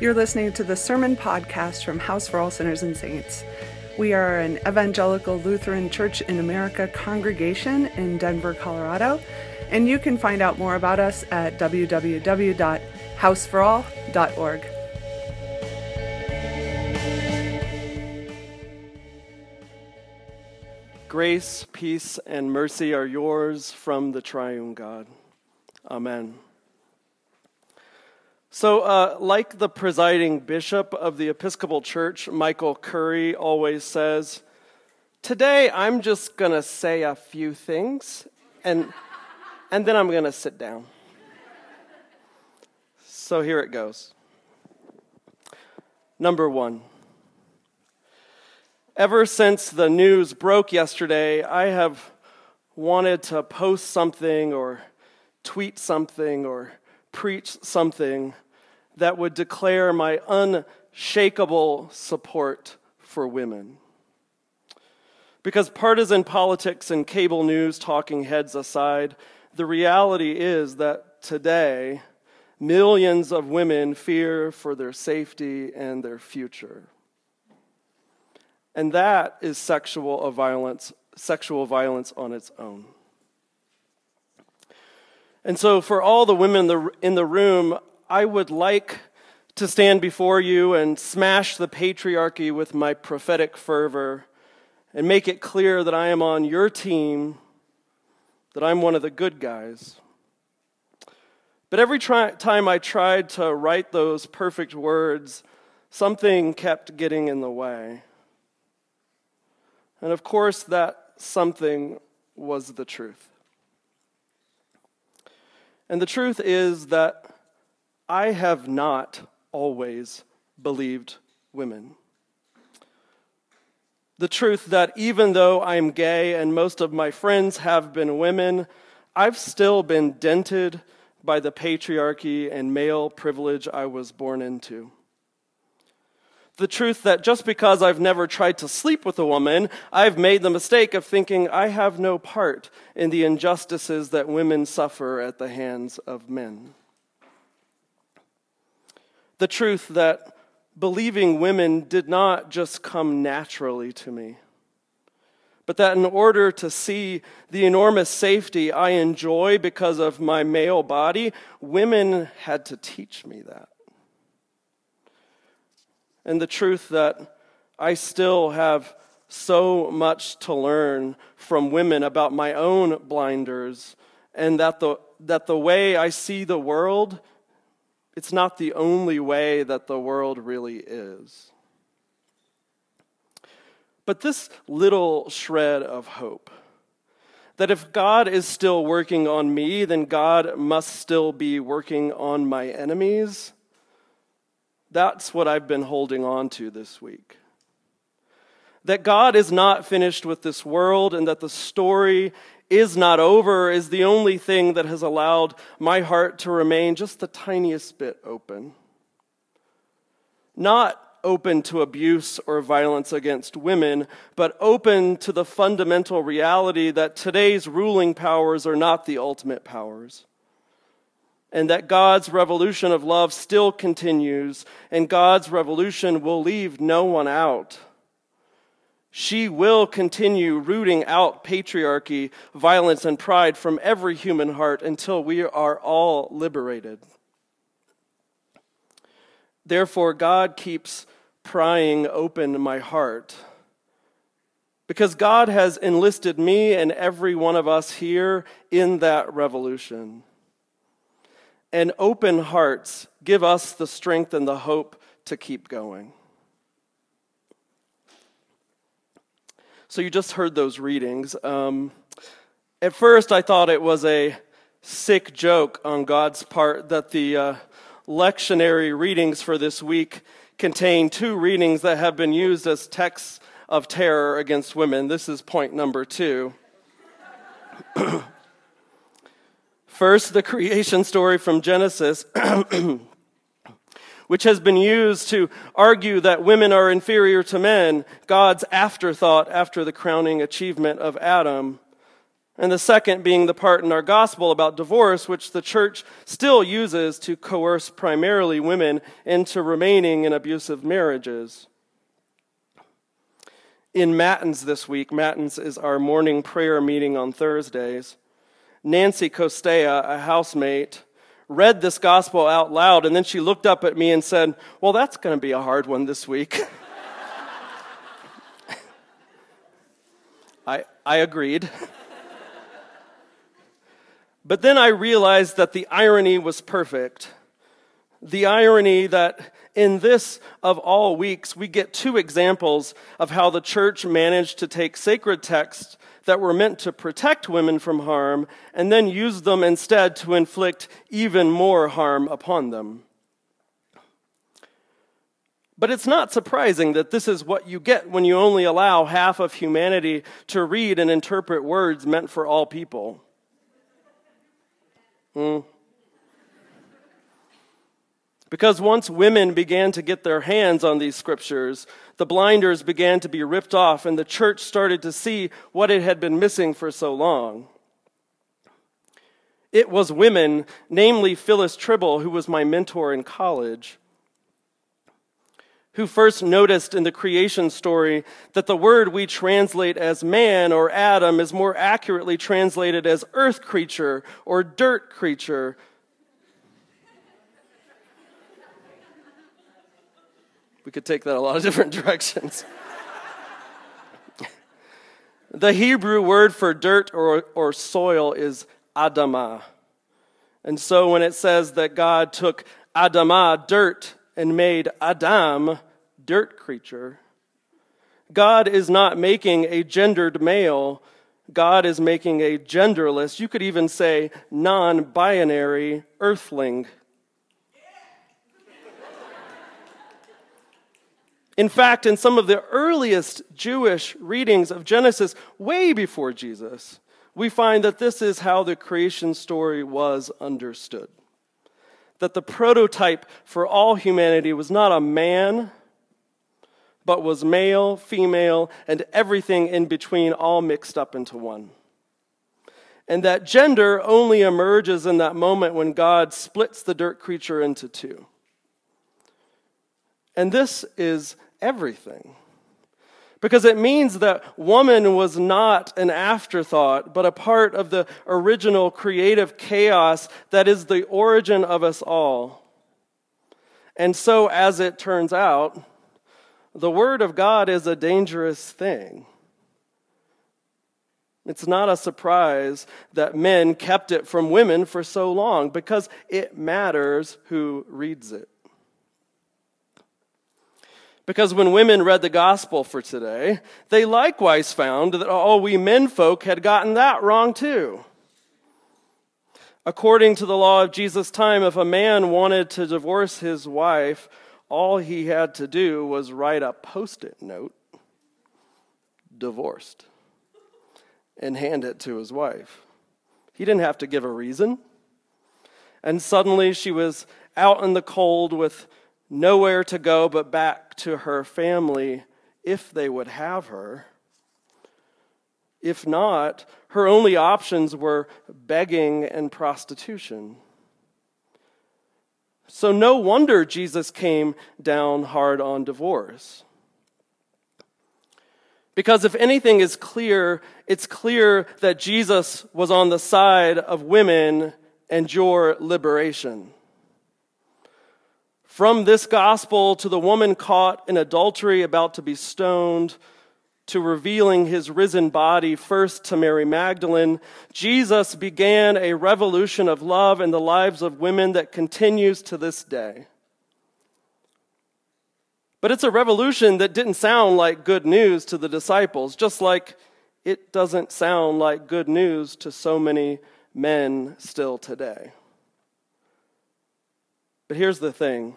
You're listening to the Sermon Podcast from House for All Sinners and Saints. We are an evangelical Lutheran Church in America congregation in Denver, Colorado, and you can find out more about us at www.houseforall.org. Grace, peace, and mercy are yours from the triune God. Amen. So, uh, like the presiding bishop of the Episcopal Church, Michael Curry, always says, Today I'm just going to say a few things and, and then I'm going to sit down. So, here it goes. Number one. Ever since the news broke yesterday, I have wanted to post something or tweet something or preach something that would declare my unshakable support for women. Because partisan politics and cable news talking heads aside, the reality is that today, millions of women fear for their safety and their future. And that is sexual violence, sexual violence on its own. And so, for all the women in the room, I would like to stand before you and smash the patriarchy with my prophetic fervor and make it clear that I am on your team, that I'm one of the good guys. But every try- time I tried to write those perfect words, something kept getting in the way. And of course, that something was the truth. And the truth is that I have not always believed women. The truth that even though I'm gay and most of my friends have been women, I've still been dented by the patriarchy and male privilege I was born into the truth that just because I've never tried to sleep with a woman, I've made the mistake of thinking I have no part in the injustices that women suffer at the hands of men. The truth that believing women did not just come naturally to me, but that in order to see the enormous safety I enjoy because of my male body, women had to teach me that and the truth that I still have so much to learn from women about my own blinders, and that the, that the way I see the world, it's not the only way that the world really is. But this little shred of hope, that if God is still working on me, then God must still be working on my enemies that's what I've been holding on to this week. That God is not finished with this world and that the story is not over is the only thing that has allowed my heart to remain just the tiniest bit open. Not open to abuse or violence against women, but open to the fundamental reality that today's ruling powers are not the ultimate powers and that God's revolution of love still continues, and God's revolution will leave no one out. She will continue rooting out patriarchy, violence, and pride from every human heart until we are all liberated. Therefore, God keeps prying open my heart. Because God has enlisted me and every one of us here in that revolution and open hearts give us the strength and the hope to keep going. So, you just heard those readings. Um, at first, I thought it was a sick joke on God's part that the uh, lectionary readings for this week contain two readings that have been used as texts of terror against women. This is point number two. First, the creation story from Genesis, which has been used to argue that women are inferior to men, God's afterthought after the crowning achievement of Adam. And the second being the part in our gospel about divorce, which the church still uses to coerce primarily women into remaining in abusive marriages. In Matins this week, Matins is our morning prayer meeting on Thursdays. Nancy Costea, a housemate, read this gospel out loud, and then she looked up at me and said, Well, that's going to be a hard one this week. I, I agreed. but then I realized that the irony was perfect. The irony that in this of all weeks, we get two examples of how the church managed to take sacred texts that were meant to protect women from harm and then use them instead to inflict even more harm upon them. But it's not surprising that this is what you get when you only allow half of humanity to read and interpret words meant for all people. Hmm. Because once women began to get their hands on these scriptures, the blinders began to be ripped off, and the church started to see what it had been missing for so long. It was women, namely Phyllis Trible, who was my mentor in college, who first noticed in the creation story that the word we translate as man or Adam is more accurately translated as earth creature or dirt creature We could take that a lot of different directions. the Hebrew word for dirt or, or soil is Adamah. And so when it says that God took Adamah, dirt, and made Adam, dirt creature, God is not making a gendered male. God is making a genderless, you could even say non binary earthling. In fact, in some of the earliest Jewish readings of Genesis, way before Jesus, we find that this is how the creation story was understood. That the prototype for all humanity was not a man, but was male, female, and everything in between all mixed up into one. And that gender only emerges in that moment when God splits the dirt creature into two. And this is everything. Because it means that woman was not an afterthought, but a part of the original creative chaos that is the origin of us all. And so, as it turns out, the Word of God is a dangerous thing. It's not a surprise that men kept it from women for so long because it matters who reads it. Because when women read the gospel for today, they likewise found that all we men folk had gotten that wrong too. According to the law of Jesus' time, if a man wanted to divorce his wife, all he had to do was write a post it note, divorced, and hand it to his wife. He didn't have to give a reason. And suddenly she was out in the cold with nowhere to go but back to her family if they would have her. If not, her only options were begging and prostitution. So, no wonder Jesus came down hard on divorce. Because if anything is clear, it's clear that Jesus was on the side of women and your liberation. From this gospel to the woman caught in adultery about to be stoned, to revealing his risen body first to Mary Magdalene, Jesus began a revolution of love in the lives of women that continues to this day. But it's a revolution that didn't sound like good news to the disciples, just like it doesn't sound like good news to so many men still today. But here's the thing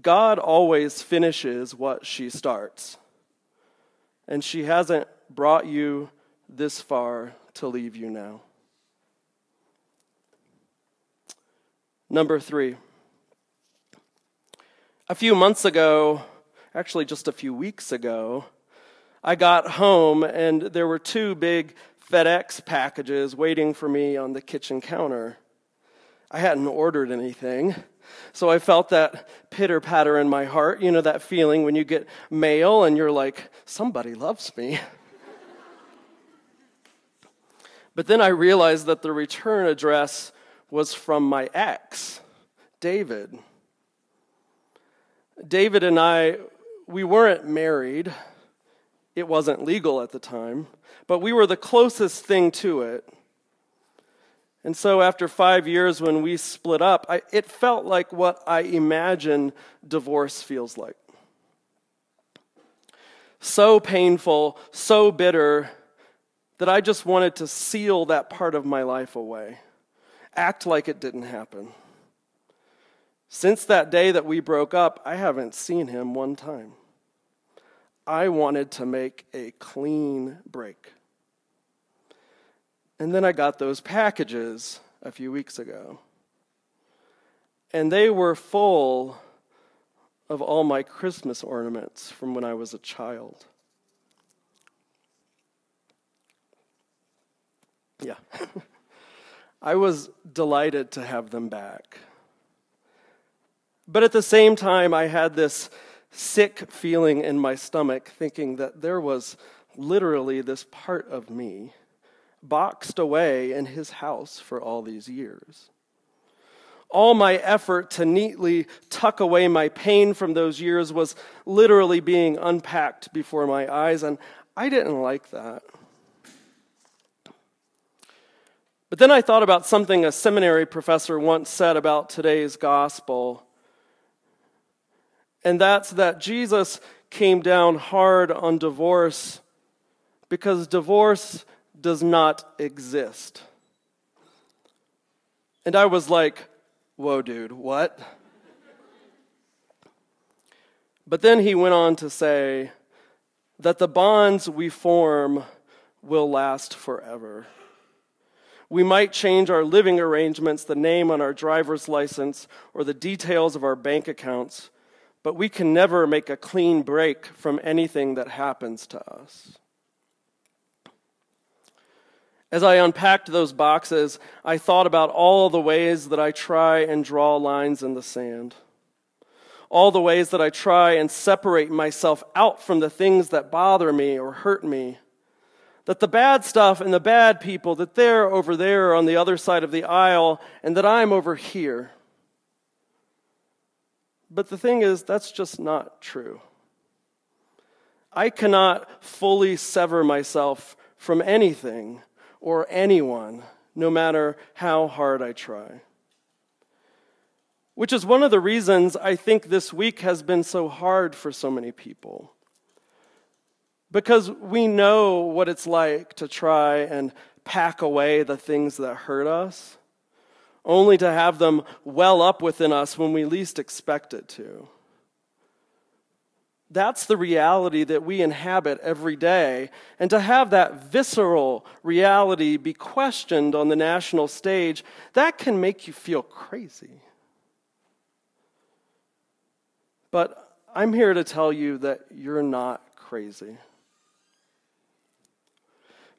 God always finishes what she starts. And she hasn't brought you this far to leave you now. Number three. A few months ago, actually just a few weeks ago, I got home and there were two big FedEx packages waiting for me on the kitchen counter. I hadn't ordered anything. So I felt that pitter patter in my heart, you know, that feeling when you get mail and you're like, somebody loves me. but then I realized that the return address was from my ex, David. David and I, we weren't married. It wasn't legal at the time, but we were the closest thing to it. And so, after five years, when we split up, I, it felt like what I imagine divorce feels like. So painful, so bitter, that I just wanted to seal that part of my life away, act like it didn't happen. Since that day that we broke up, I haven't seen him one time. I wanted to make a clean break. And then I got those packages a few weeks ago. And they were full of all my Christmas ornaments from when I was a child. Yeah. I was delighted to have them back. But at the same time, I had this sick feeling in my stomach, thinking that there was literally this part of me boxed away in his house for all these years. All my effort to neatly tuck away my pain from those years was literally being unpacked before my eyes, and I didn't like that. But then I thought about something a seminary professor once said about today's gospel. And that's that Jesus came down hard on divorce because divorce does not exist. And I was like, whoa, dude, what? But then he went on to say that the bonds we form will last forever. We might change our living arrangements, the name on our driver's license, or the details of our bank accounts, but we can never make a clean break from anything that happens to us. As I unpacked those boxes, I thought about all the ways that I try and draw lines in the sand. All the ways that I try and separate myself out from the things that bother me or hurt me. That the bad stuff and the bad people, that they're over there on the other side of the aisle and that I'm over here. But the thing is, that's just not true. I cannot fully sever myself from anything or anyone, no matter how hard I try. Which is one of the reasons I think this week has been so hard for so many people. Because we know what it's like to try and pack away the things that hurt us, only to have them well up within us when we least expect it to. That's the reality that we inhabit every day. And to have that visceral reality be questioned on the national stage, that can make you feel crazy. But I'm here to tell you that you're not crazy.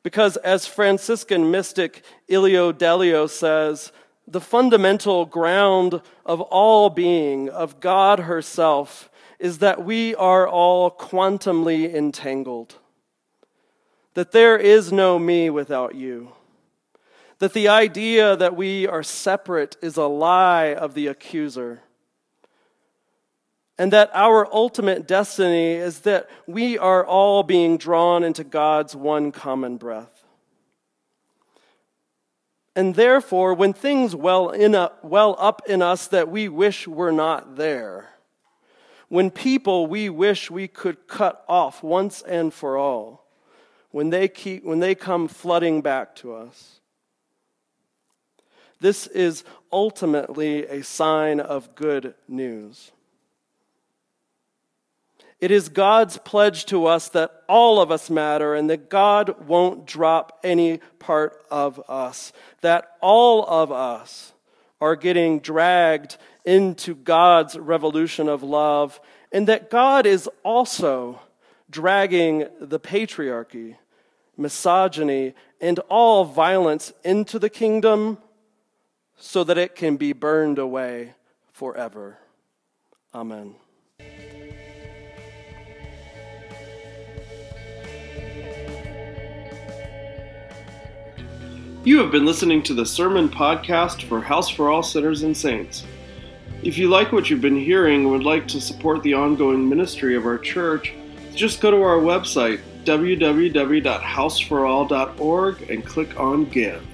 Because as Franciscan mystic Ilia Delio says, the fundamental ground of all being, of God herself, is that we are all quantumly entangled. That there is no me without you. That the idea that we are separate is a lie of the accuser. And that our ultimate destiny is that we are all being drawn into God's one common breath. And therefore, when things well, in well up in us that we wish were not there, when people we wish we could cut off once and for all, when they, keep, when they come flooding back to us. This is ultimately a sign of good news. It is God's pledge to us that all of us matter and that God won't drop any part of us, that all of us are getting dragged into God's revolution of love, and that God is also dragging the patriarchy, misogyny, and all violence into the kingdom so that it can be burned away forever. Amen. You have been listening to the Sermon Podcast for House for All Sinners and Saints. If you like what you've been hearing and would like to support the ongoing ministry of our church, just go to our website, www.houseforall.org, and click on Give.